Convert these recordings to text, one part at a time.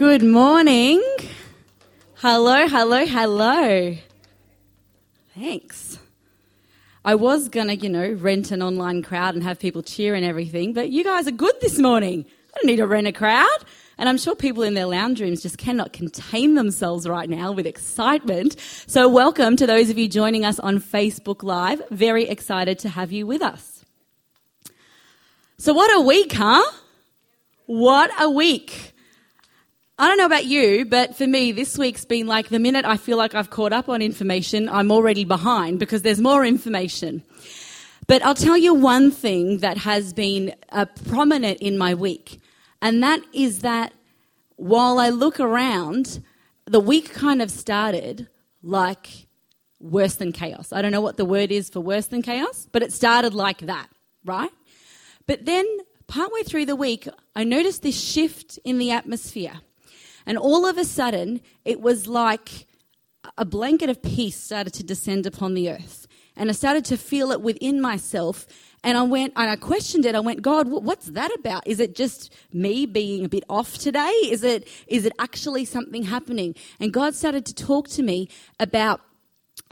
Good morning. Hello, hello, hello. Thanks. I was going to, you know, rent an online crowd and have people cheer and everything, but you guys are good this morning. I don't need to rent a crowd. And I'm sure people in their lounge rooms just cannot contain themselves right now with excitement. So, welcome to those of you joining us on Facebook Live. Very excited to have you with us. So, what a week, huh? What a week. I don't know about you, but for me, this week's been like the minute I feel like I've caught up on information, I'm already behind because there's more information. But I'll tell you one thing that has been uh, prominent in my week, and that is that while I look around, the week kind of started like worse than chaos. I don't know what the word is for worse than chaos, but it started like that, right? But then, partway through the week, I noticed this shift in the atmosphere. And all of a sudden, it was like a blanket of peace started to descend upon the earth. And I started to feel it within myself. And I went and I questioned it. I went, God, what's that about? Is it just me being a bit off today? Is it, is it actually something happening? And God started to talk to me about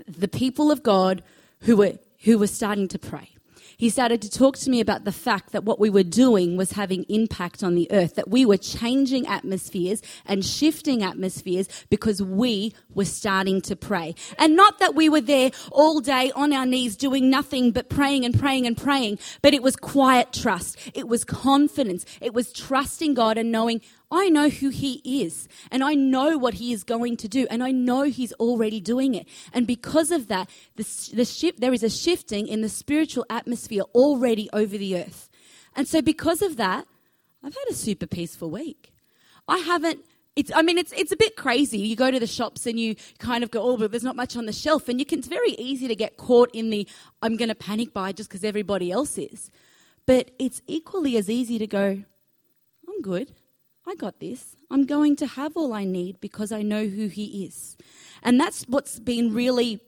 the people of God who were, who were starting to pray he started to talk to me about the fact that what we were doing was having impact on the earth, that we were changing atmospheres and shifting atmospheres because we were starting to pray. And not that we were there all day on our knees doing nothing but praying and praying and praying, but it was quiet trust. It was confidence. It was trusting God and knowing I know who He is, and I know what He is going to do, and I know He's already doing it. And because of that, the, the there is a shifting in the spiritual atmosphere already over the earth. And so, because of that, I've had a super peaceful week. I haven't. It's, I mean, it's, it's a bit crazy. You go to the shops and you kind of go, oh, but there's not much on the shelf. And you can, it's very easy to get caught in the, I'm going to panic buy just because everybody else is. But it's equally as easy to go, I'm good. I got this. I'm going to have all I need because I know who He is. And that's what's been really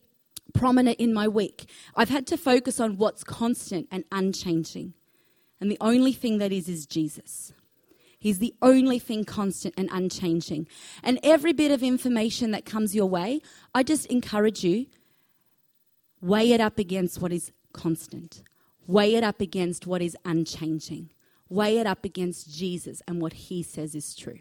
prominent in my week. I've had to focus on what's constant and unchanging. And the only thing that is, is Jesus. He's the only thing constant and unchanging. And every bit of information that comes your way, I just encourage you weigh it up against what is constant, weigh it up against what is unchanging weigh it up against Jesus and what he says is true.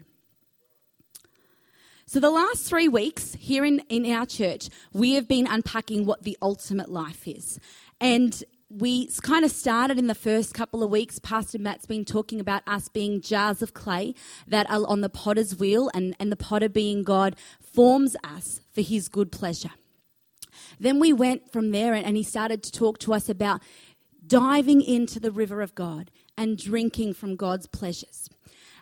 So, the last three weeks here in, in our church, we have been unpacking what the ultimate life is. And we kind of started in the first couple of weeks. Pastor Matt's been talking about us being jars of clay that are on the potter's wheel, and, and the potter being God forms us for his good pleasure. Then we went from there, and, and he started to talk to us about diving into the river of God and drinking from God's pleasures.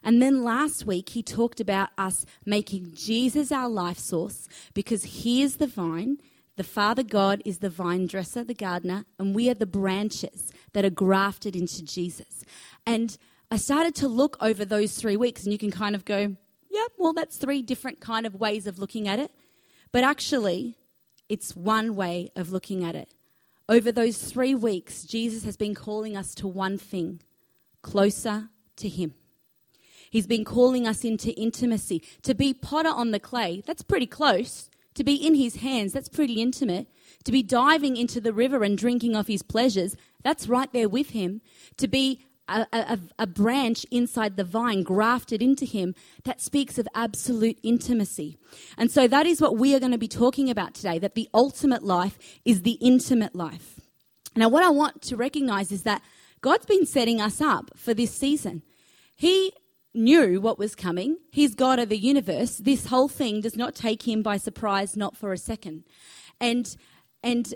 And then last week, he talked about us making Jesus our life source because he is the vine, the Father God is the vine dresser, the gardener, and we are the branches that are grafted into Jesus. And I started to look over those three weeks, and you can kind of go, yeah, well, that's three different kind of ways of looking at it. But actually, it's one way of looking at it. Over those three weeks, Jesus has been calling us to one thing closer to Him. He's been calling us into intimacy. To be potter on the clay, that's pretty close. To be in His hands, that's pretty intimate. To be diving into the river and drinking of His pleasures, that's right there with Him. To be a, a, a, branch inside the vine grafted into him that speaks of absolute intimacy. And so that is what we are going to be talking about today that the ultimate life is the intimate life. Now, what I want to recognize is that God's been setting us up for this season. He knew what was coming. He's God of the universe. This whole thing does not take him by surprise, not for a second. And and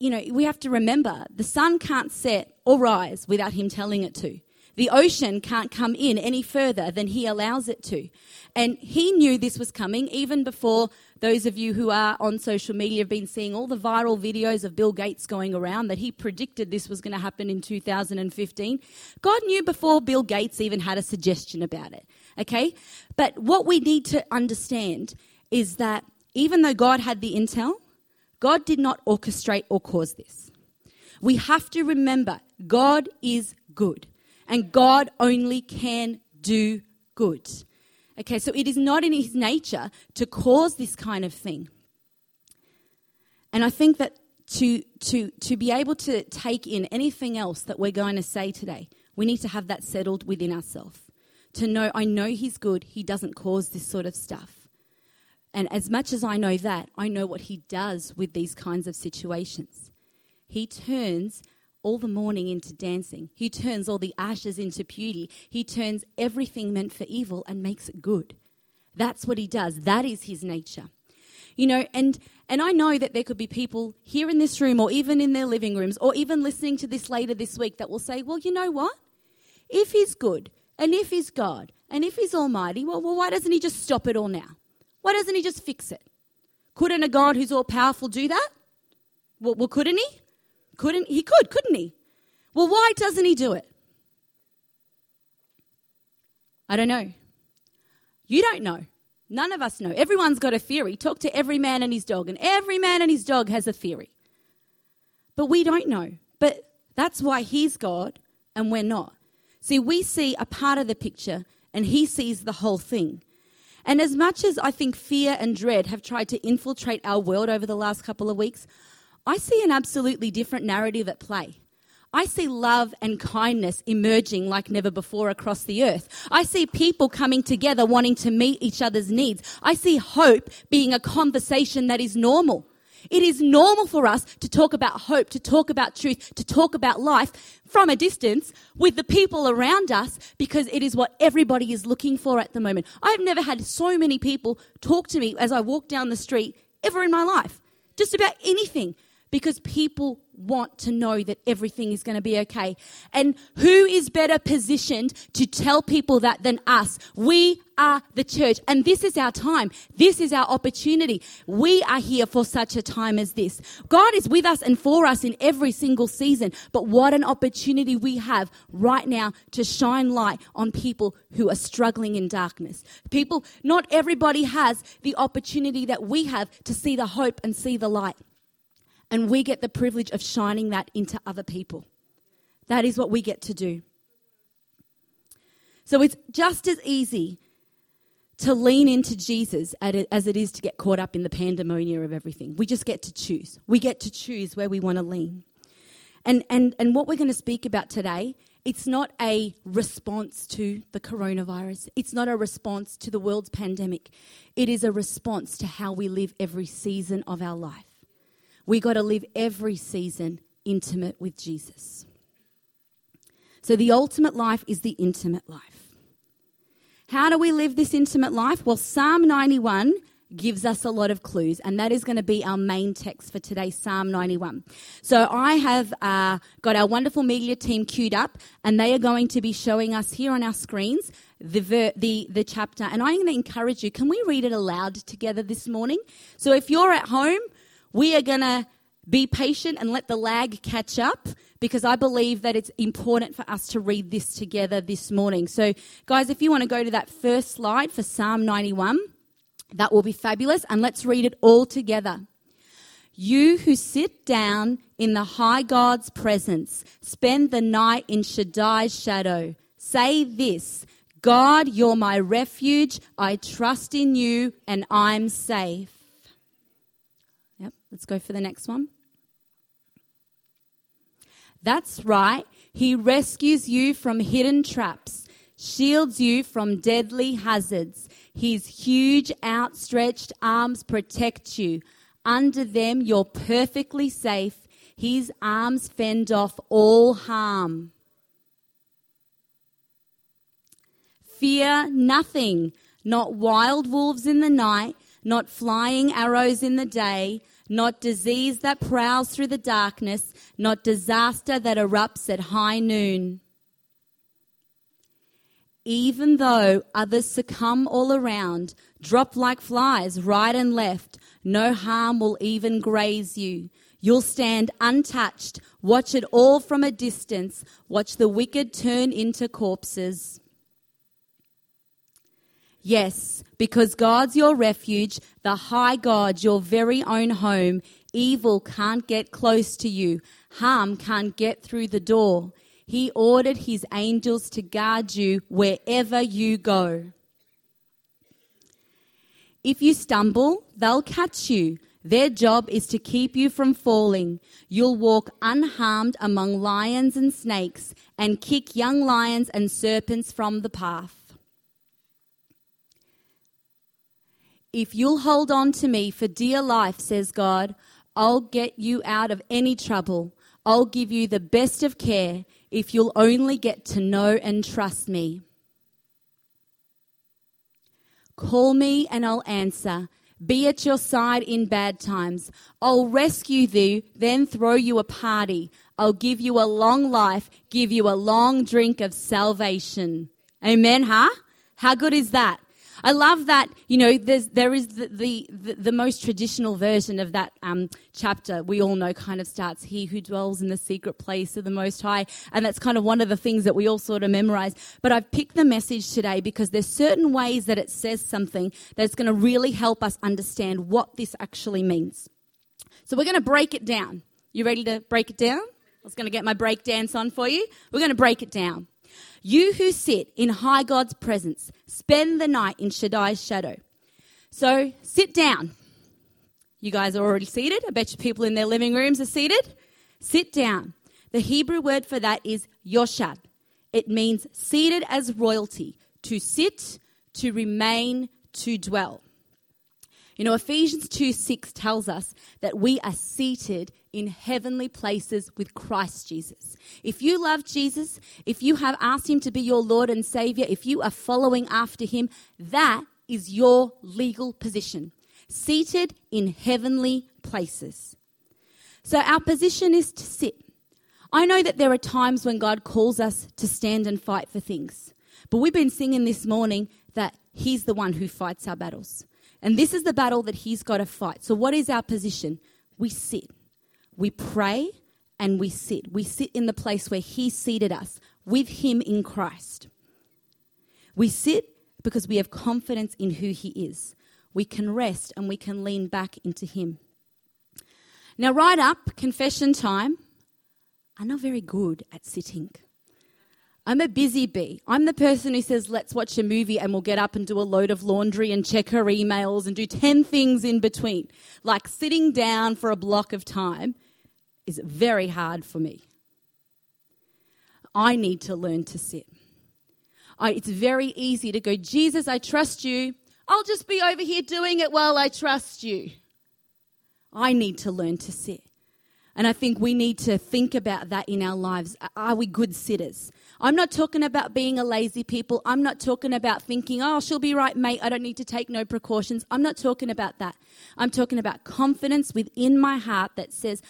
you know, we have to remember the sun can't set or rise without him telling it to. The ocean can't come in any further than he allows it to. And he knew this was coming even before those of you who are on social media have been seeing all the viral videos of Bill Gates going around that he predicted this was going to happen in 2015. God knew before Bill Gates even had a suggestion about it. Okay? But what we need to understand is that even though God had the intel, God did not orchestrate or cause this. We have to remember God is good and God only can do good. Okay, so it is not in his nature to cause this kind of thing. And I think that to, to, to be able to take in anything else that we're going to say today, we need to have that settled within ourselves. To know, I know he's good, he doesn't cause this sort of stuff. And as much as I know that, I know what he does with these kinds of situations. He turns all the mourning into dancing. He turns all the ashes into beauty. He turns everything meant for evil and makes it good. That's what he does. That is his nature. You know, and and I know that there could be people here in this room or even in their living rooms or even listening to this later this week that will say, "Well, you know what? If he's good and if he's God and if he's almighty, well, well why doesn't he just stop it all now? Why doesn't he just fix it? Couldn't a God who's all powerful do that? Well, well couldn't he? Couldn't he could, couldn't he? Well, why doesn't he do it? I don't know. You don't know. None of us know. Everyone's got a theory. Talk to every man and his dog, and every man and his dog has a theory. But we don't know. But that's why he's God and we're not. See, we see a part of the picture and he sees the whole thing. And as much as I think fear and dread have tried to infiltrate our world over the last couple of weeks, I see an absolutely different narrative at play. I see love and kindness emerging like never before across the earth. I see people coming together wanting to meet each other's needs. I see hope being a conversation that is normal. It is normal for us to talk about hope, to talk about truth, to talk about life from a distance with the people around us because it is what everybody is looking for at the moment. I've never had so many people talk to me as I walk down the street ever in my life. Just about anything because people want to know that everything is going to be okay. And who is better positioned to tell people that than us? We are the church. And this is our time. This is our opportunity. We are here for such a time as this. God is with us and for us in every single season. But what an opportunity we have right now to shine light on people who are struggling in darkness. People, not everybody has the opportunity that we have to see the hope and see the light. And we get the privilege of shining that into other people. That is what we get to do. So it's just as easy to lean into Jesus as it is to get caught up in the pandemonium of everything. We just get to choose. We get to choose where we want to lean. And, and, and what we're going to speak about today, it's not a response to the coronavirus. It's not a response to the world's pandemic. It is a response to how we live every season of our life. We got to live every season intimate with Jesus. So the ultimate life is the intimate life. How do we live this intimate life? Well, Psalm 91 gives us a lot of clues, and that is going to be our main text for today, Psalm 91. So I have uh, got our wonderful media team queued up, and they are going to be showing us here on our screens the, ver- the, the chapter. And I'm going to encourage you, can we read it aloud together this morning? So if you're at home, we are going to be patient and let the lag catch up because I believe that it's important for us to read this together this morning. So, guys, if you want to go to that first slide for Psalm 91, that will be fabulous. And let's read it all together. You who sit down in the high God's presence, spend the night in Shaddai's shadow. Say this God, you're my refuge. I trust in you and I'm safe. Let's go for the next one. That's right. He rescues you from hidden traps, shields you from deadly hazards. His huge outstretched arms protect you. Under them, you're perfectly safe. His arms fend off all harm. Fear nothing, not wild wolves in the night, not flying arrows in the day, not disease that prowls through the darkness, not disaster that erupts at high noon. Even though others succumb all around, drop like flies right and left, no harm will even graze you. You'll stand untouched, watch it all from a distance, watch the wicked turn into corpses. Yes, because God's your refuge, the high God, your very own home. Evil can't get close to you, harm can't get through the door. He ordered his angels to guard you wherever you go. If you stumble, they'll catch you. Their job is to keep you from falling. You'll walk unharmed among lions and snakes and kick young lions and serpents from the path. If you'll hold on to me for dear life, says God, I'll get you out of any trouble. I'll give you the best of care if you'll only get to know and trust me. Call me and I'll answer. Be at your side in bad times. I'll rescue you, then throw you a party. I'll give you a long life, give you a long drink of salvation. Amen, huh? How good is that? I love that, you know, there's, there is the, the, the, the most traditional version of that um, chapter we all know kind of starts, He who dwells in the secret place of the Most High. And that's kind of one of the things that we all sort of memorize. But I've picked the message today because there's certain ways that it says something that's going to really help us understand what this actually means. So we're going to break it down. You ready to break it down? I was going to get my break dance on for you. We're going to break it down. You who sit in high God's presence, spend the night in Shaddai's shadow. So sit down. You guys are already seated. I bet you people in their living rooms are seated. Sit down. The Hebrew word for that is yoshab. It means seated as royalty, to sit, to remain, to dwell. You know, Ephesians 2 6 tells us that we are seated in heavenly places with Christ Jesus. If you love Jesus, if you have asked Him to be your Lord and Savior, if you are following after Him, that is your legal position. Seated in heavenly places. So our position is to sit. I know that there are times when God calls us to stand and fight for things. But we've been singing this morning that He's the one who fights our battles. And this is the battle that He's got to fight. So, what is our position? We sit. We pray and we sit. We sit in the place where He seated us with Him in Christ. We sit because we have confidence in who He is. We can rest and we can lean back into Him. Now, right up, confession time. I'm not very good at sitting. I'm a busy bee. I'm the person who says, let's watch a movie and we'll get up and do a load of laundry and check her emails and do 10 things in between. Like sitting down for a block of time is very hard for me. I need to learn to sit. I, it's very easy to go, Jesus, I trust you. I'll just be over here doing it while I trust you. I need to learn to sit. And I think we need to think about that in our lives. Are we good sitters? I'm not talking about being a lazy people. I'm not talking about thinking, oh, she'll be right, mate. I don't need to take no precautions. I'm not talking about that. I'm talking about confidence within my heart that says,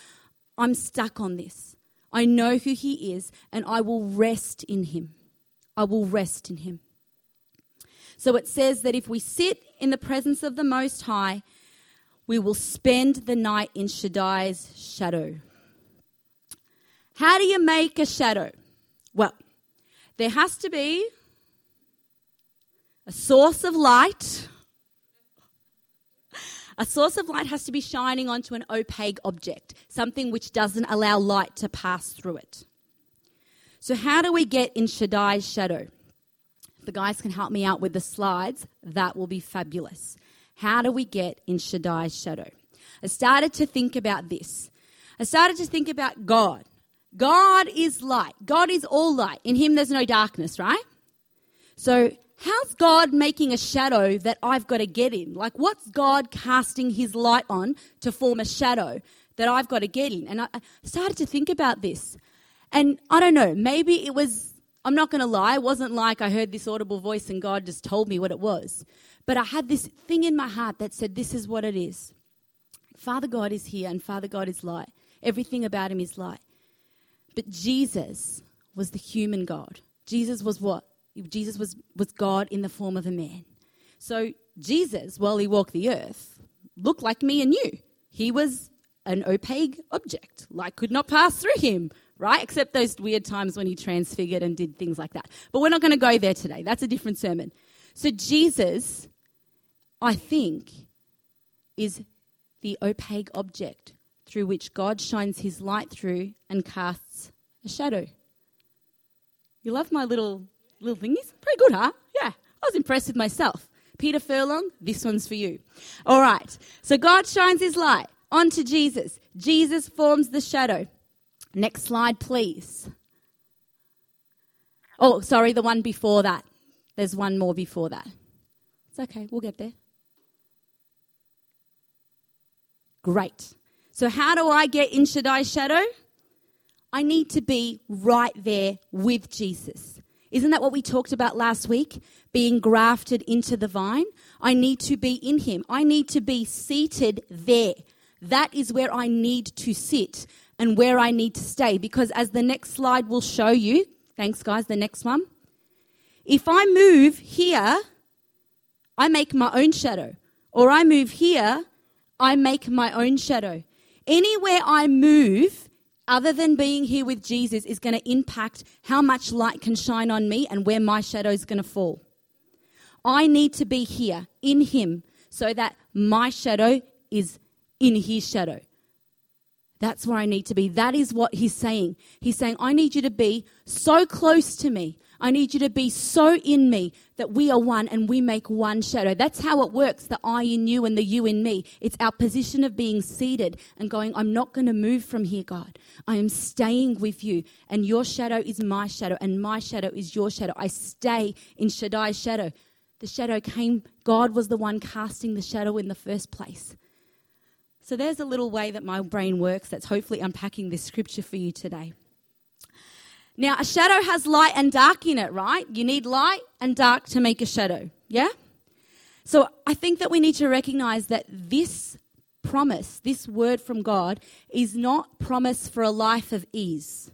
I'm stuck on this. I know who He is, and I will rest in Him. I will rest in Him. So it says that if we sit in the presence of the Most High, we will spend the night in Shaddai's shadow. How do you make a shadow? Well, there has to be a source of light. A source of light has to be shining onto an opaque object, something which doesn't allow light to pass through it. So, how do we get in Shaddai's shadow? If the guys can help me out with the slides, that will be fabulous. How do we get in Shaddai's shadow? I started to think about this. I started to think about God. God is light. God is all light. In Him, there's no darkness, right? So, how's God making a shadow that I've got to get in? Like, what's God casting His light on to form a shadow that I've got to get in? And I started to think about this. And I don't know, maybe it was, I'm not going to lie, it wasn't like I heard this audible voice and God just told me what it was. But I had this thing in my heart that said, This is what it is. Father God is here and Father God is light. Everything about him is light. But Jesus was the human God. Jesus was what? Jesus was, was God in the form of a man. So Jesus, while he walked the earth, looked like me and you. He was an opaque object. Light could not pass through him, right? Except those weird times when he transfigured and did things like that. But we're not going to go there today. That's a different sermon. So Jesus I think, is the opaque object through which God shines his light through and casts a shadow. You love my little little thingies? Pretty good, huh? Yeah. I was impressed with myself. Peter Furlong, this one's for you. All right. So God shines his light onto Jesus. Jesus forms the shadow. Next slide, please. Oh, sorry, the one before that. There's one more before that. It's okay, we'll get there. Great. So, how do I get in Shaddai's shadow? I need to be right there with Jesus. Isn't that what we talked about last week? Being grafted into the vine. I need to be in Him. I need to be seated there. That is where I need to sit and where I need to stay. Because as the next slide will show you, thanks guys, the next one. If I move here, I make my own shadow. Or I move here, I make my own shadow. Anywhere I move, other than being here with Jesus, is going to impact how much light can shine on me and where my shadow is going to fall. I need to be here in Him so that my shadow is in His shadow. That's where I need to be. That is what He's saying. He's saying, I need you to be so close to me I need you to be so in me that we are one and we make one shadow. That's how it works the I in you and the you in me. It's our position of being seated and going, I'm not going to move from here, God. I am staying with you, and your shadow is my shadow, and my shadow is your shadow. I stay in Shaddai's shadow. The shadow came, God was the one casting the shadow in the first place. So there's a little way that my brain works that's hopefully unpacking this scripture for you today. Now, a shadow has light and dark in it, right? You need light and dark to make a shadow, yeah? So I think that we need to recognize that this promise, this word from God, is not promise for a life of ease.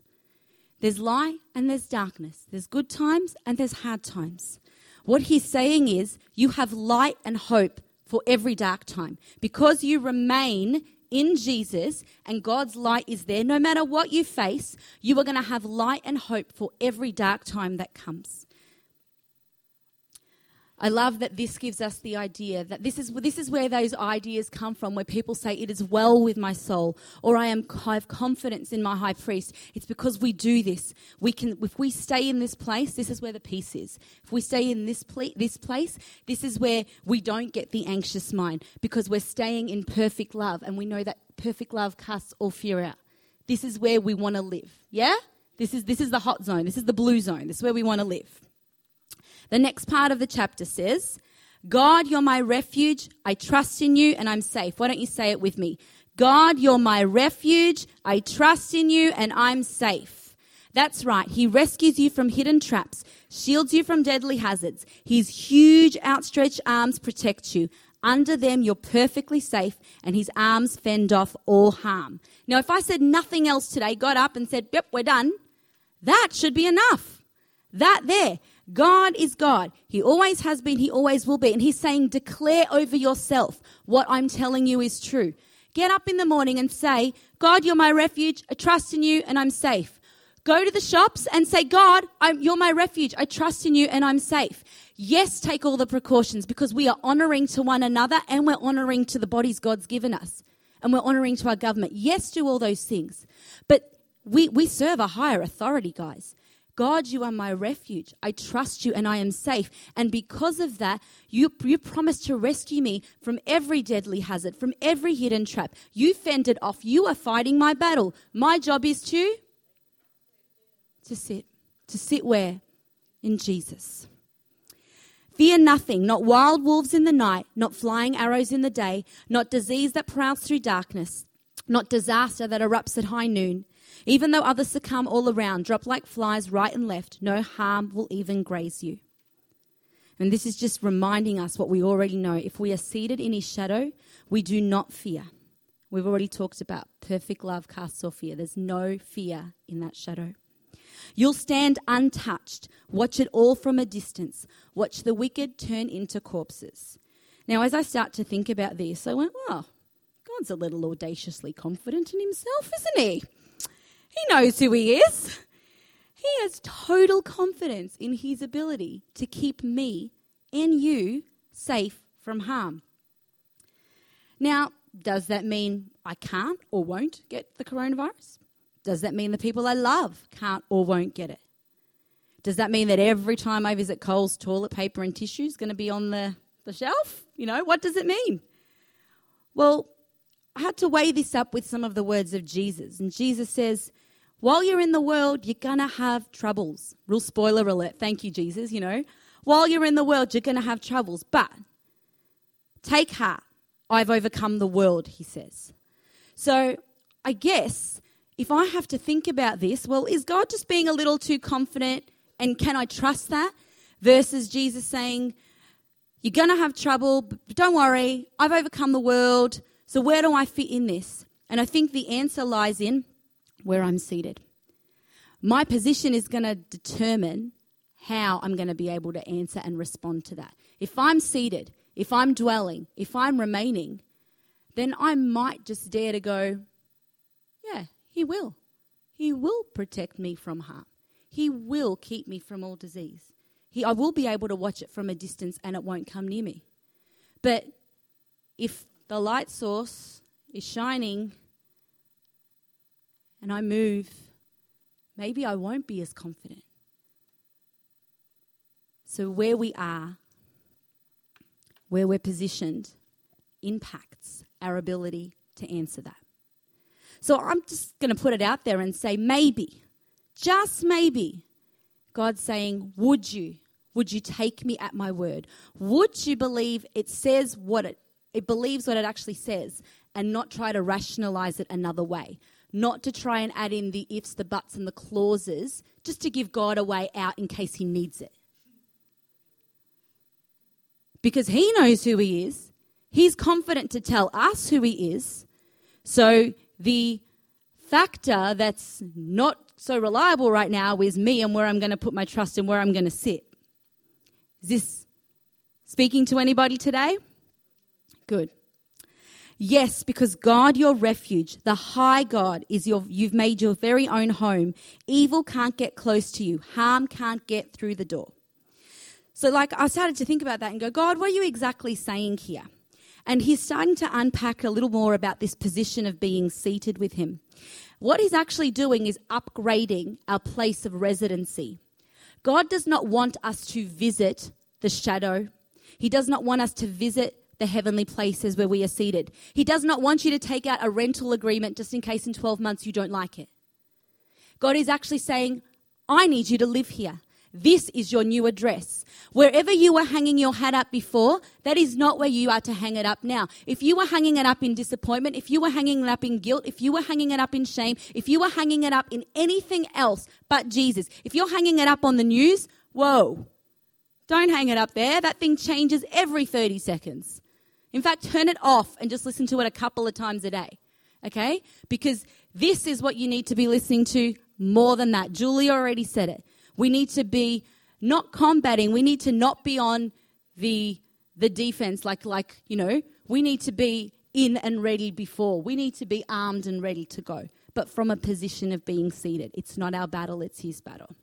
There's light and there's darkness. There's good times and there's hard times. What he's saying is you have light and hope for every dark time. Because you remain in Jesus and God's light is there, no matter what you face, you are going to have light and hope for every dark time that comes. I love that this gives us the idea that this is, this is where those ideas come from, where people say, It is well with my soul, or I, am, I have confidence in my high priest. It's because we do this. We can, if we stay in this place, this is where the peace is. If we stay in this, ple- this place, this is where we don't get the anxious mind, because we're staying in perfect love, and we know that perfect love casts all fear out. This is where we want to live. Yeah? This is, this is the hot zone. This is the blue zone. This is where we want to live. The next part of the chapter says, God, you're my refuge. I trust in you and I'm safe. Why don't you say it with me? God, you're my refuge. I trust in you and I'm safe. That's right. He rescues you from hidden traps, shields you from deadly hazards. His huge outstretched arms protect you. Under them, you're perfectly safe, and his arms fend off all harm. Now, if I said nothing else today, got up and said, Yep, we're done, that should be enough. That there. God is God. He always has been, He always will be. And He's saying, declare over yourself what I'm telling you is true. Get up in the morning and say, God, you're my refuge. I trust in you and I'm safe. Go to the shops and say, God, I'm, you're my refuge. I trust in you and I'm safe. Yes, take all the precautions because we are honoring to one another and we're honoring to the bodies God's given us and we're honoring to our government. Yes, do all those things. But we, we serve a higher authority, guys. God, you are my refuge. I trust you and I am safe. And because of that, you, you promised to rescue me from every deadly hazard, from every hidden trap. You fended off. You are fighting my battle. My job is to, to sit. To sit where? In Jesus. Fear nothing, not wild wolves in the night, not flying arrows in the day, not disease that prowls through darkness, not disaster that erupts at high noon. Even though others succumb all around, drop like flies right and left, no harm will even graze you. And this is just reminding us what we already know. If we are seated in his shadow, we do not fear. We've already talked about perfect love casts off fear. There's no fear in that shadow. You'll stand untouched. Watch it all from a distance. Watch the wicked turn into corpses. Now, as I start to think about this, I went, well, God's a little audaciously confident in himself, isn't he? He knows who he is. He has total confidence in his ability to keep me and you safe from harm. Now, does that mean I can't or won't get the coronavirus? Does that mean the people I love can't or won't get it? Does that mean that every time I visit Coles, toilet paper and tissue is going to be on the, the shelf? You know, what does it mean? Well, I had to weigh this up with some of the words of Jesus. And Jesus says, while you're in the world, you're going to have troubles. Real spoiler alert. Thank you, Jesus. You know, while you're in the world, you're going to have troubles. But take heart. I've overcome the world, he says. So I guess if I have to think about this, well, is God just being a little too confident and can I trust that? Versus Jesus saying, You're going to have trouble, but don't worry, I've overcome the world. So where do I fit in this? And I think the answer lies in where I'm seated. My position is going to determine how I'm going to be able to answer and respond to that. If I'm seated, if I'm dwelling, if I'm remaining, then I might just dare to go, yeah, He will. He will protect me from harm. He will keep me from all disease. He, I will be able to watch it from a distance and it won't come near me. But if the light source is shining and I move, maybe I won't be as confident. So, where we are, where we're positioned, impacts our ability to answer that. So, I'm just going to put it out there and say, maybe, just maybe, God's saying, Would you? Would you take me at my word? Would you believe it says what it, it believes what it actually says and not try to rationalize it another way? not to try and add in the ifs, the buts, and the clauses just to give God a way out in case he needs it. Because he knows who he is, he's confident to tell us who he is. So the factor that's not so reliable right now is me and where I'm going to put my trust and where I'm going to sit. Is this speaking to anybody today? Good. Yes, because God, your refuge, the high God, is your, you've made your very own home. Evil can't get close to you. Harm can't get through the door. So, like, I started to think about that and go, God, what are you exactly saying here? And he's starting to unpack a little more about this position of being seated with him. What he's actually doing is upgrading our place of residency. God does not want us to visit the shadow. He does not want us to visit the heavenly places where we are seated. He does not want you to take out a rental agreement just in case in 12 months you don't like it. God is actually saying, I need you to live here. This is your new address. Wherever you were hanging your hat up before, that is not where you are to hang it up now. If you were hanging it up in disappointment, if you were hanging it up in guilt, if you were hanging it up in shame, if you were hanging it up in anything else but Jesus, if you're hanging it up on the news, whoa, don't hang it up there. That thing changes every 30 seconds. In fact, turn it off and just listen to it a couple of times a day. Okay? Because this is what you need to be listening to more than that. Julie already said it. We need to be not combating. We need to not be on the the defense like like, you know, we need to be in and ready before. We need to be armed and ready to go, but from a position of being seated. It's not our battle, it's his battle.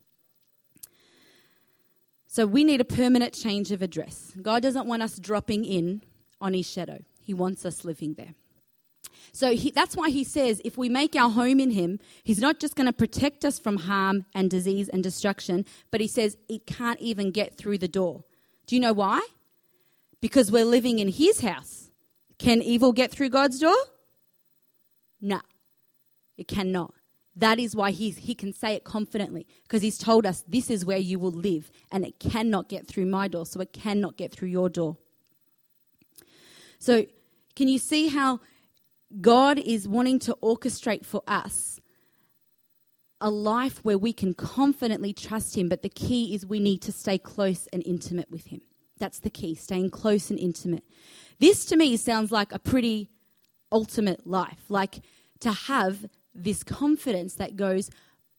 So we need a permanent change of address. God doesn't want us dropping in on his shadow. He wants us living there. So he, that's why he says if we make our home in him, he's not just going to protect us from harm and disease and destruction, but he says it can't even get through the door. Do you know why? Because we're living in his house. Can evil get through God's door? No, it cannot. That is why he's, he can say it confidently, because he's told us this is where you will live, and it cannot get through my door, so it cannot get through your door. So, can you see how God is wanting to orchestrate for us a life where we can confidently trust Him? But the key is we need to stay close and intimate with Him. That's the key, staying close and intimate. This to me sounds like a pretty ultimate life, like to have this confidence that goes,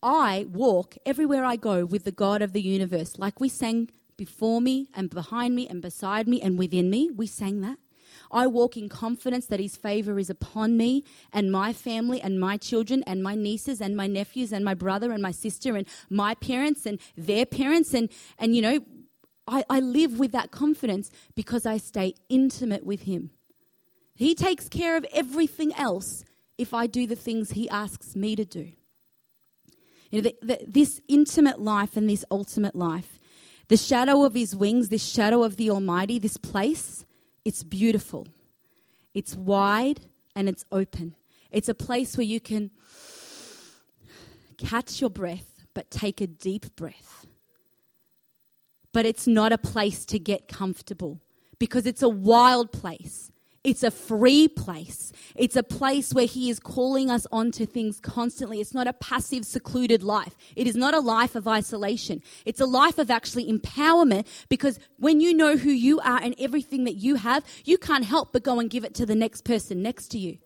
I walk everywhere I go with the God of the universe, like we sang before me and behind me and beside me and within me. We sang that. I walk in confidence that His favor is upon me and my family and my children and my nieces and my nephews and my brother and my sister and my parents and their parents. And, and you know, I, I live with that confidence because I stay intimate with Him. He takes care of everything else if I do the things He asks me to do. You know, the, the, this intimate life and this ultimate life, The shadow of his wings, this shadow of the Almighty, this place, it's beautiful. It's wide and it's open. It's a place where you can catch your breath, but take a deep breath. But it's not a place to get comfortable because it's a wild place. It's a free place. It's a place where He is calling us onto things constantly. It's not a passive, secluded life. It is not a life of isolation. It's a life of actually empowerment because when you know who you are and everything that you have, you can't help but go and give it to the next person next to you.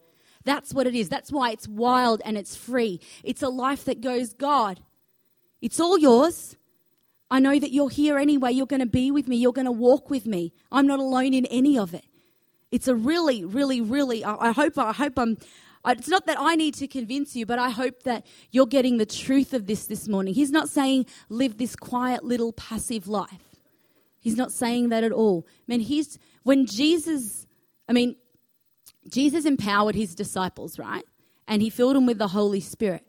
That's what it is. That's why it's wild and it's free. It's a life that goes, God, it's all yours. I know that you're here anyway. You're going to be with me. You're going to walk with me. I'm not alone in any of it. It's a really, really, really, I hope, I hope I'm, it's not that I need to convince you, but I hope that you're getting the truth of this this morning. He's not saying live this quiet little passive life. He's not saying that at all. I mean, he's, when Jesus, I mean, Jesus empowered his disciples, right? And he filled them with the Holy Spirit.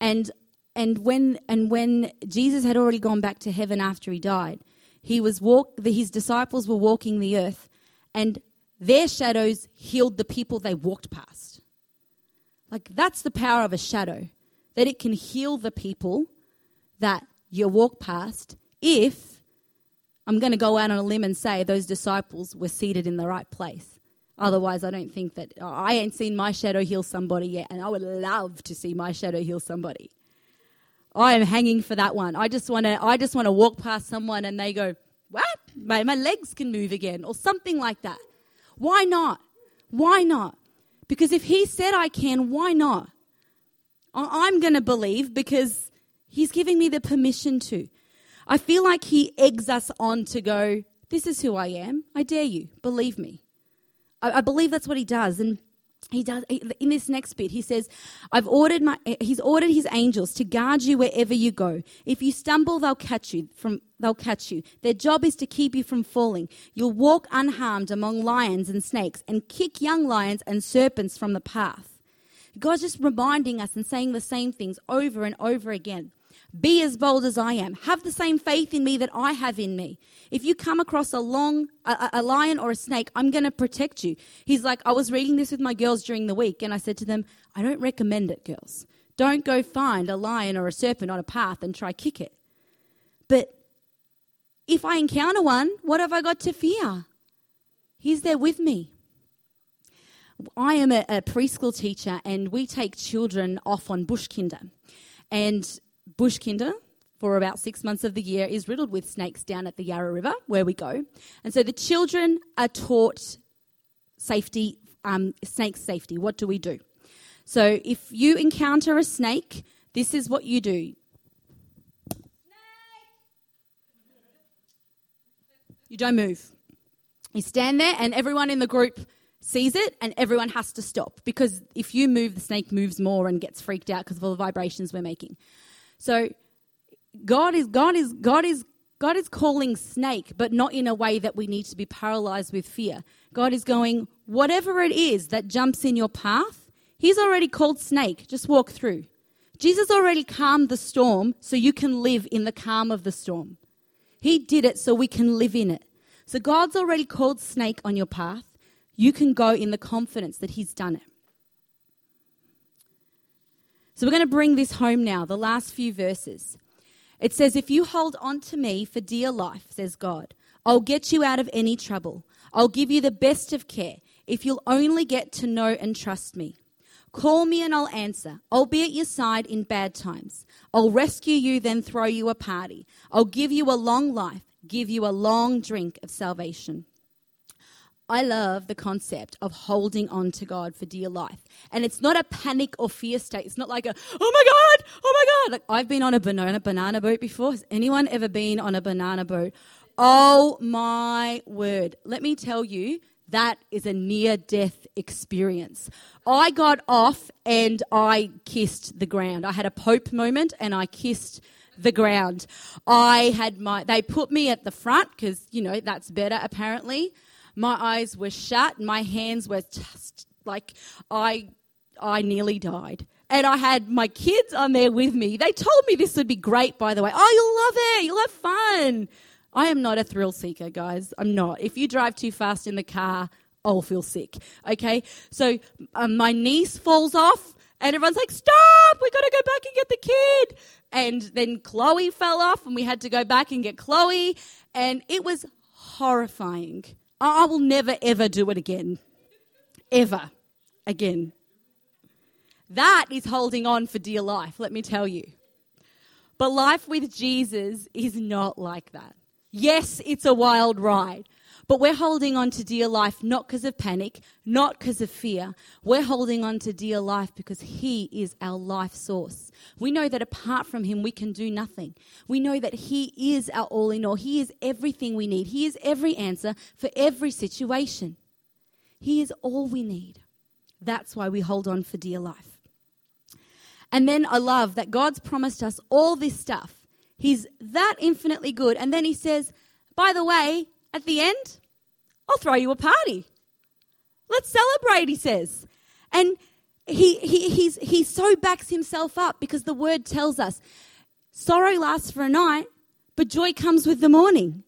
And and when and when Jesus had already gone back to heaven after he died, he was walk the, his disciples were walking the earth and their shadows healed the people they walked past. Like, that's the power of a shadow, that it can heal the people that you walk past if I'm going to go out on a limb and say those disciples were seated in the right place. Otherwise, I don't think that I ain't seen my shadow heal somebody yet, and I would love to see my shadow heal somebody. I am hanging for that one. I just want to. I just want to walk past someone and they go, "What? My, my legs can move again," or something like that. Why not? Why not? Because if he said I can, why not? I'm going to believe because he's giving me the permission to. I feel like he eggs us on to go, This is who I am. I dare you. Believe me. I, I believe that's what he does. And he does in this next bit he says i've ordered my he's ordered his angels to guard you wherever you go. If you stumble they'll catch you from they'll catch you. Their job is to keep you from falling. You'll walk unharmed among lions and snakes and kick young lions and serpents from the path. God's just reminding us and saying the same things over and over again be as bold as I am. Have the same faith in me that I have in me. If you come across a long, a, a lion or a snake, I'm going to protect you. He's like, I was reading this with my girls during the week, and I said to them, I don't recommend it, girls. Don't go find a lion or a serpent on a path and try kick it. But if I encounter one, what have I got to fear? He's there with me. I am a, a preschool teacher, and we take children off on bush kinder. And Bushkinder for about six months of the year is riddled with snakes down at the Yarra River where we go. And so the children are taught safety, um, snake safety. What do we do? So if you encounter a snake, this is what you do. You don't move. You stand there, and everyone in the group sees it, and everyone has to stop because if you move, the snake moves more and gets freaked out because of all the vibrations we're making. So God is God is God is God is calling snake, but not in a way that we need to be paralyzed with fear. God is going, whatever it is that jumps in your path, He's already called snake. Just walk through. Jesus already calmed the storm so you can live in the calm of the storm. He did it so we can live in it. So God's already called snake on your path. You can go in the confidence that He's done it. So we're going to bring this home now, the last few verses. It says, If you hold on to me for dear life, says God, I'll get you out of any trouble. I'll give you the best of care if you'll only get to know and trust me. Call me and I'll answer. I'll be at your side in bad times. I'll rescue you, then throw you a party. I'll give you a long life, give you a long drink of salvation. I love the concept of holding on to God for dear life. And it's not a panic or fear state. It's not like a, oh my God, oh my God. Like I've been on a banana, banana boat before. Has anyone ever been on a banana boat? Oh my word. Let me tell you, that is a near death experience. I got off and I kissed the ground. I had a Pope moment and I kissed the ground. I had my, they put me at the front because, you know, that's better apparently. My eyes were shut, my hands were just like I I nearly died. And I had my kids on there with me. They told me this would be great, by the way. Oh, you'll love it. You'll have fun. I am not a thrill seeker, guys. I'm not. If you drive too fast in the car, I'll feel sick. Okay? So um, my niece falls off, and everyone's like, Stop! We gotta go back and get the kid. And then Chloe fell off, and we had to go back and get Chloe. And it was horrifying. I will never, ever do it again. Ever. Again. That is holding on for dear life, let me tell you. But life with Jesus is not like that. Yes, it's a wild ride, but we're holding on to dear life not because of panic, not because of fear. We're holding on to dear life because He is our life source. We know that apart from Him, we can do nothing. We know that He is our all in all. He is everything we need. He is every answer for every situation. He is all we need. That's why we hold on for dear life. And then I love that God's promised us all this stuff. He's that infinitely good. And then he says, by the way, at the end, I'll throw you a party. Let's celebrate, he says. And he, he, he's, he so backs himself up because the word tells us sorrow lasts for a night, but joy comes with the morning.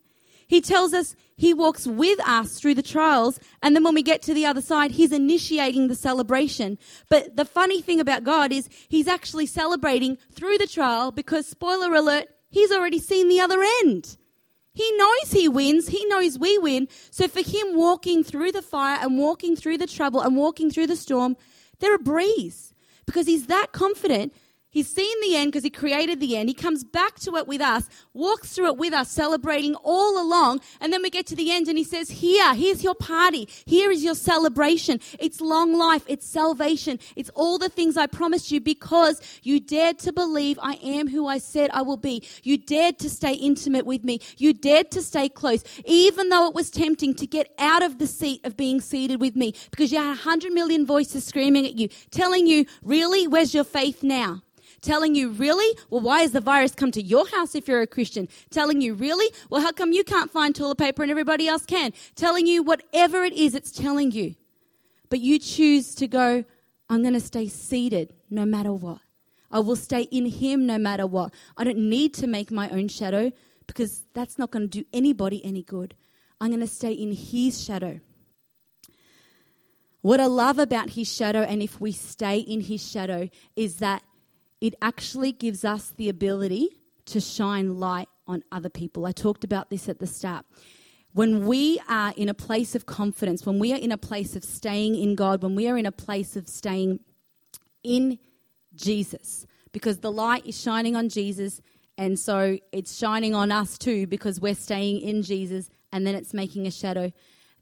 He tells us he walks with us through the trials, and then when we get to the other side, he's initiating the celebration. But the funny thing about God is he's actually celebrating through the trial because, spoiler alert, he's already seen the other end. He knows he wins. He knows we win. So for him walking through the fire and walking through the trouble and walking through the storm, they're a breeze because he's that confident He's seen the end because he created the end. He comes back to it with us, walks through it with us, celebrating all along. And then we get to the end and he says, Here, here's your party. Here is your celebration. It's long life. It's salvation. It's all the things I promised you because you dared to believe I am who I said I will be. You dared to stay intimate with me. You dared to stay close, even though it was tempting to get out of the seat of being seated with me because you had a hundred million voices screaming at you, telling you, Really? Where's your faith now? Telling you, really? Well, why has the virus come to your house if you're a Christian? Telling you, really? Well, how come you can't find toilet paper and everybody else can? Telling you whatever it is, it's telling you. But you choose to go, I'm going to stay seated no matter what. I will stay in Him no matter what. I don't need to make my own shadow because that's not going to do anybody any good. I'm going to stay in His shadow. What I love about His shadow, and if we stay in His shadow, is that it actually gives us the ability to shine light on other people. I talked about this at the start. When we are in a place of confidence, when we are in a place of staying in God, when we are in a place of staying in Jesus, because the light is shining on Jesus, and so it's shining on us too because we're staying in Jesus, and then it's making a shadow.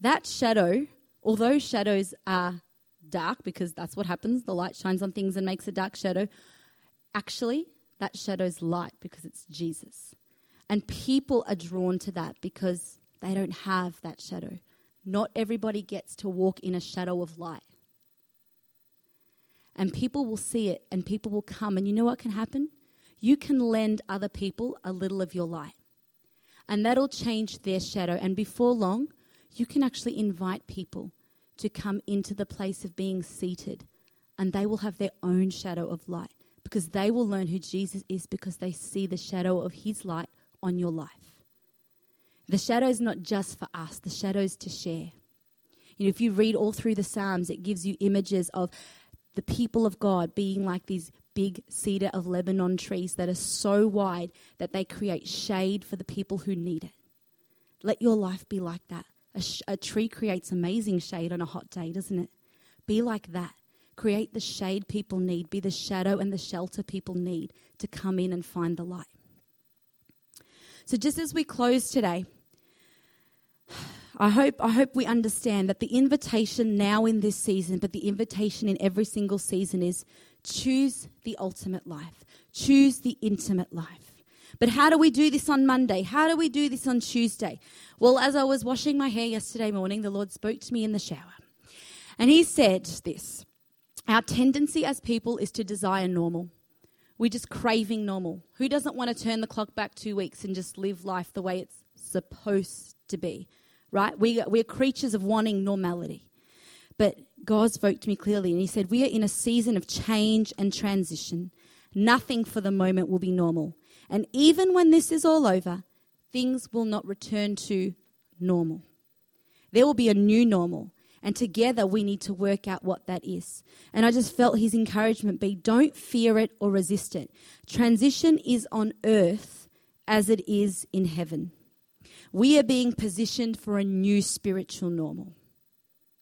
That shadow, although shadows are dark, because that's what happens, the light shines on things and makes a dark shadow, Actually, that shadow's light because it's Jesus. And people are drawn to that because they don't have that shadow. Not everybody gets to walk in a shadow of light. And people will see it and people will come. And you know what can happen? You can lend other people a little of your light. And that'll change their shadow. And before long, you can actually invite people to come into the place of being seated. And they will have their own shadow of light because they will learn who Jesus is because they see the shadow of his light on your life. The shadow is not just for us, the shadow is to share. You know, if you read all through the Psalms, it gives you images of the people of God being like these big cedar of Lebanon trees that are so wide that they create shade for the people who need it. Let your life be like that. A, sh- a tree creates amazing shade on a hot day, doesn't it? Be like that. Create the shade people need, be the shadow and the shelter people need to come in and find the light. So, just as we close today, I hope, I hope we understand that the invitation now in this season, but the invitation in every single season is choose the ultimate life, choose the intimate life. But how do we do this on Monday? How do we do this on Tuesday? Well, as I was washing my hair yesterday morning, the Lord spoke to me in the shower. And He said this our tendency as people is to desire normal. We're just craving normal. Who doesn't want to turn the clock back two weeks and just live life the way it's supposed to be? Right? We, we're creatures of wanting normality. But God spoke to me clearly and He said, We are in a season of change and transition. Nothing for the moment will be normal. And even when this is all over, things will not return to normal. There will be a new normal. And together we need to work out what that is. And I just felt his encouragement be don't fear it or resist it. Transition is on earth as it is in heaven. We are being positioned for a new spiritual normal.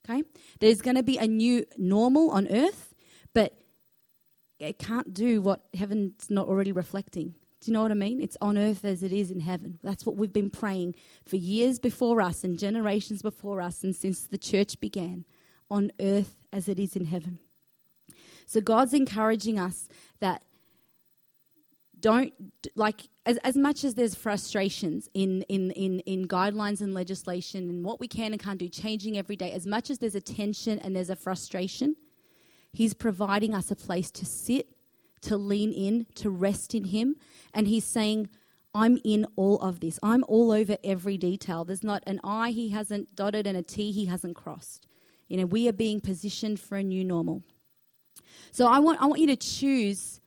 Okay? There's going to be a new normal on earth, but it can't do what heaven's not already reflecting. Do you know what I mean? It's on earth as it is in heaven. That's what we've been praying for years before us and generations before us and since the church began. On earth as it is in heaven. So God's encouraging us that don't like as, as much as there's frustrations in, in, in, in guidelines and legislation and what we can and can't do changing every day as much as there's a tension and there's a frustration he's providing us a place to sit to lean in, to rest in Him. And He's saying, I'm in all of this. I'm all over every detail. There's not an I He hasn't dotted and a T He hasn't crossed. You know, we are being positioned for a new normal. So I want, I want you to choose.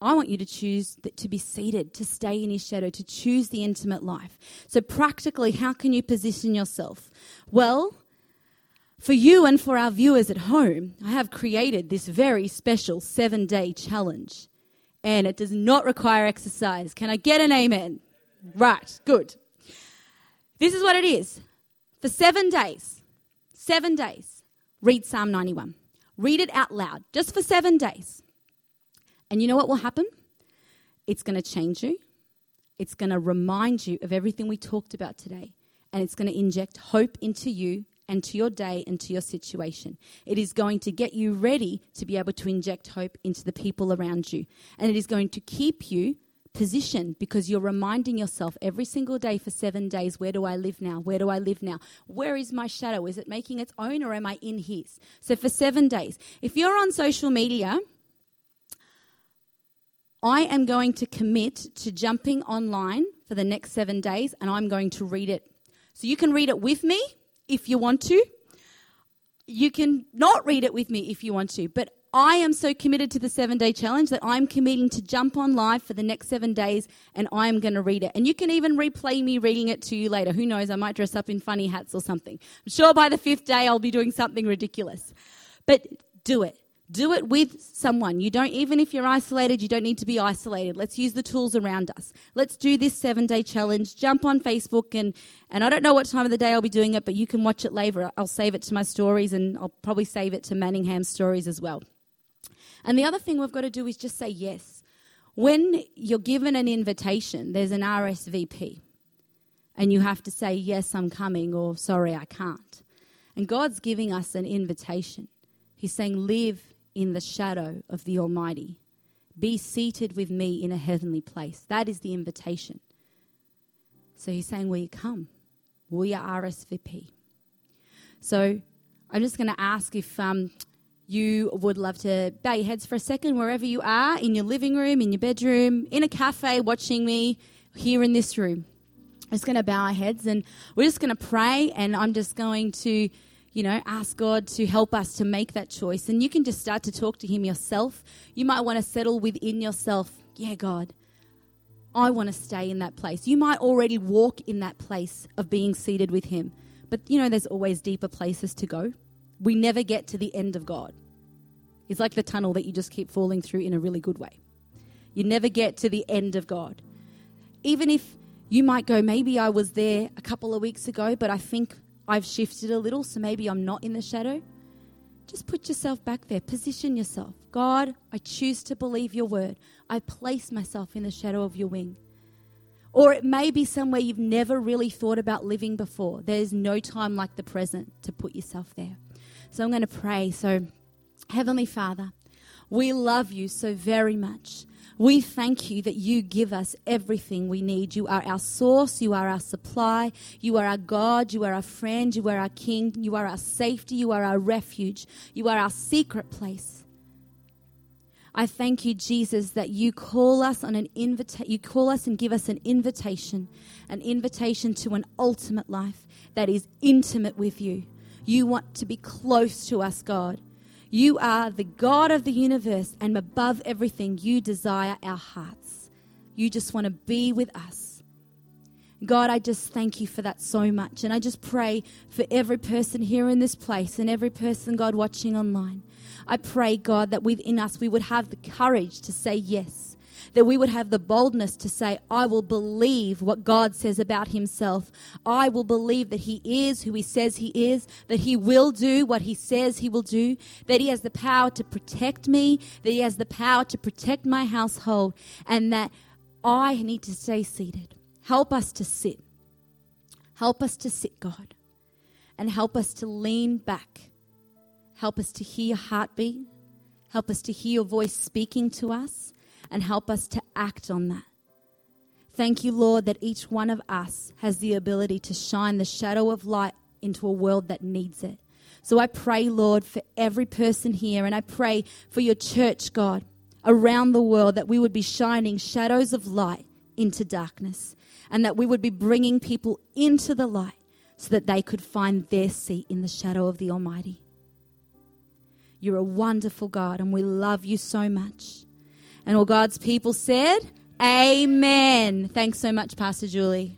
I want you to choose to be seated, to stay in his shadow, to choose the intimate life. So, practically, how can you position yourself? Well, for you and for our viewers at home, I have created this very special seven day challenge. And it does not require exercise. Can I get an amen? Right, good. This is what it is. For seven days, seven days, read Psalm 91. Read it out loud, just for seven days. And you know what will happen? It's going to change you. It's going to remind you of everything we talked about today. And it's going to inject hope into you and to your day and to your situation. It is going to get you ready to be able to inject hope into the people around you. And it is going to keep you positioned because you're reminding yourself every single day for seven days where do I live now? Where do I live now? Where is my shadow? Is it making its own or am I in his? So for seven days. If you're on social media, I am going to commit to jumping online for the next seven days and I'm going to read it. So you can read it with me if you want to. You can not read it with me if you want to, but I am so committed to the seven day challenge that I'm committing to jump on live for the next seven days and I'm going to read it. And you can even replay me reading it to you later. Who knows? I might dress up in funny hats or something. I'm sure by the fifth day I'll be doing something ridiculous. But do it. Do it with someone. You don't, even if you're isolated, you don't need to be isolated. Let's use the tools around us. Let's do this seven day challenge. Jump on Facebook and, and I don't know what time of the day I'll be doing it, but you can watch it later. I'll save it to my stories and I'll probably save it to Manningham's stories as well. And the other thing we've got to do is just say yes. When you're given an invitation, there's an RSVP and you have to say, yes, I'm coming or sorry, I can't. And God's giving us an invitation. He's saying, live in the shadow of the Almighty. Be seated with me in a heavenly place. That is the invitation. So he's saying, Will you come? Will you RSVP? So I'm just going to ask if um, you would love to bow your heads for a second, wherever you are, in your living room, in your bedroom, in a cafe, watching me, here in this room. I'm just going to bow our heads and we're just going to pray, and I'm just going to you know, ask God to help us to make that choice. And you can just start to talk to Him yourself. You might want to settle within yourself, yeah, God, I want to stay in that place. You might already walk in that place of being seated with Him. But, you know, there's always deeper places to go. We never get to the end of God. It's like the tunnel that you just keep falling through in a really good way. You never get to the end of God. Even if you might go, maybe I was there a couple of weeks ago, but I think I've shifted a little, so maybe I'm not in the shadow. Just put yourself back there, position yourself. God, I choose to believe your word. I place myself in the shadow of your wing. Or it may be somewhere you've never really thought about living before. There's no time like the present to put yourself there. So I'm going to pray. So, Heavenly Father, we love you so very much. We thank you that you give us everything we need. You are our source, you are our supply, you are our God, you are our friend, you are our King, you are our safety, you are our refuge, you are our secret place. I thank you, Jesus, that you call us on an invitation. You call us and give us an invitation, an invitation to an ultimate life that is intimate with you. You want to be close to us, God. You are the God of the universe, and above everything, you desire our hearts. You just want to be with us. God, I just thank you for that so much. And I just pray for every person here in this place and every person, God, watching online. I pray, God, that within us we would have the courage to say yes, that we would have the boldness to say, I will believe what God says about Himself. I will believe that He is who He says He is, that He will do what He says He will do, that He has the power to protect me, that He has the power to protect my household, and that I need to stay seated. Help us to sit. Help us to sit, God. And help us to lean back. Help us to hear your heartbeat. Help us to hear your voice speaking to us. And help us to act on that. Thank you, Lord, that each one of us has the ability to shine the shadow of light into a world that needs it. So I pray, Lord, for every person here, and I pray for your church, God, around the world, that we would be shining shadows of light into darkness and that we would be bringing people into the light so that they could find their seat in the shadow of the Almighty. You're a wonderful God, and we love you so much. And all God's people said, Amen. Thanks so much, Pastor Julie.